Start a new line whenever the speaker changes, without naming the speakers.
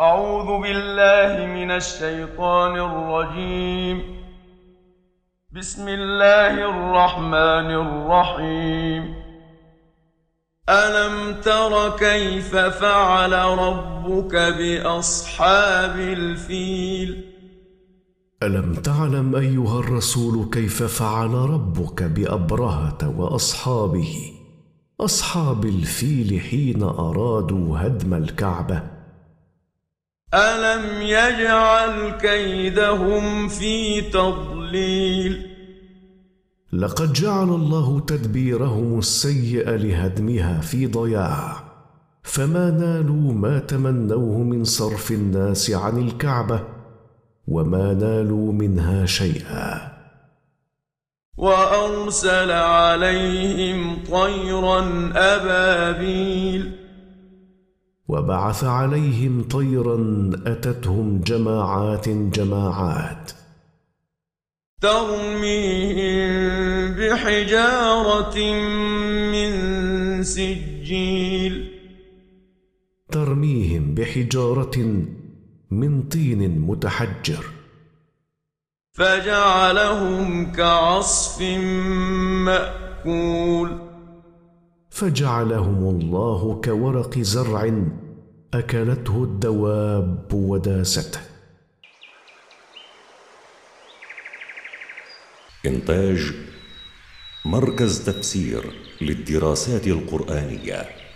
أعوذ بالله من الشيطان الرجيم. بسم الله الرحمن الرحيم. ألم تر كيف فعل ربك بأصحاب الفيل؟
ألم تعلم أيها الرسول كيف فعل ربك بأبرهة وأصحابه؟ أصحاب الفيل حين أرادوا هدم الكعبة.
ألم يجعل كيدهم في تضليل
لقد جعل الله تدبيرهم السيء لهدمها في ضياع فما نالوا ما تمنوه من صرف الناس عن الكعبه وما نالوا منها شيئا
وأرسل عليهم طيرا أبابيل
وبعث عليهم طيرا أتتهم جماعات جماعات.
ترميهم بحجارة من سجيل.
ترميهم بحجارة من طين متحجر.
فجعلهم كعصف مأكول.
فجعلهم الله كورق زرع أكلته الدواب وداسته.
إنتاج مركز تفسير للدراسات القرآنية.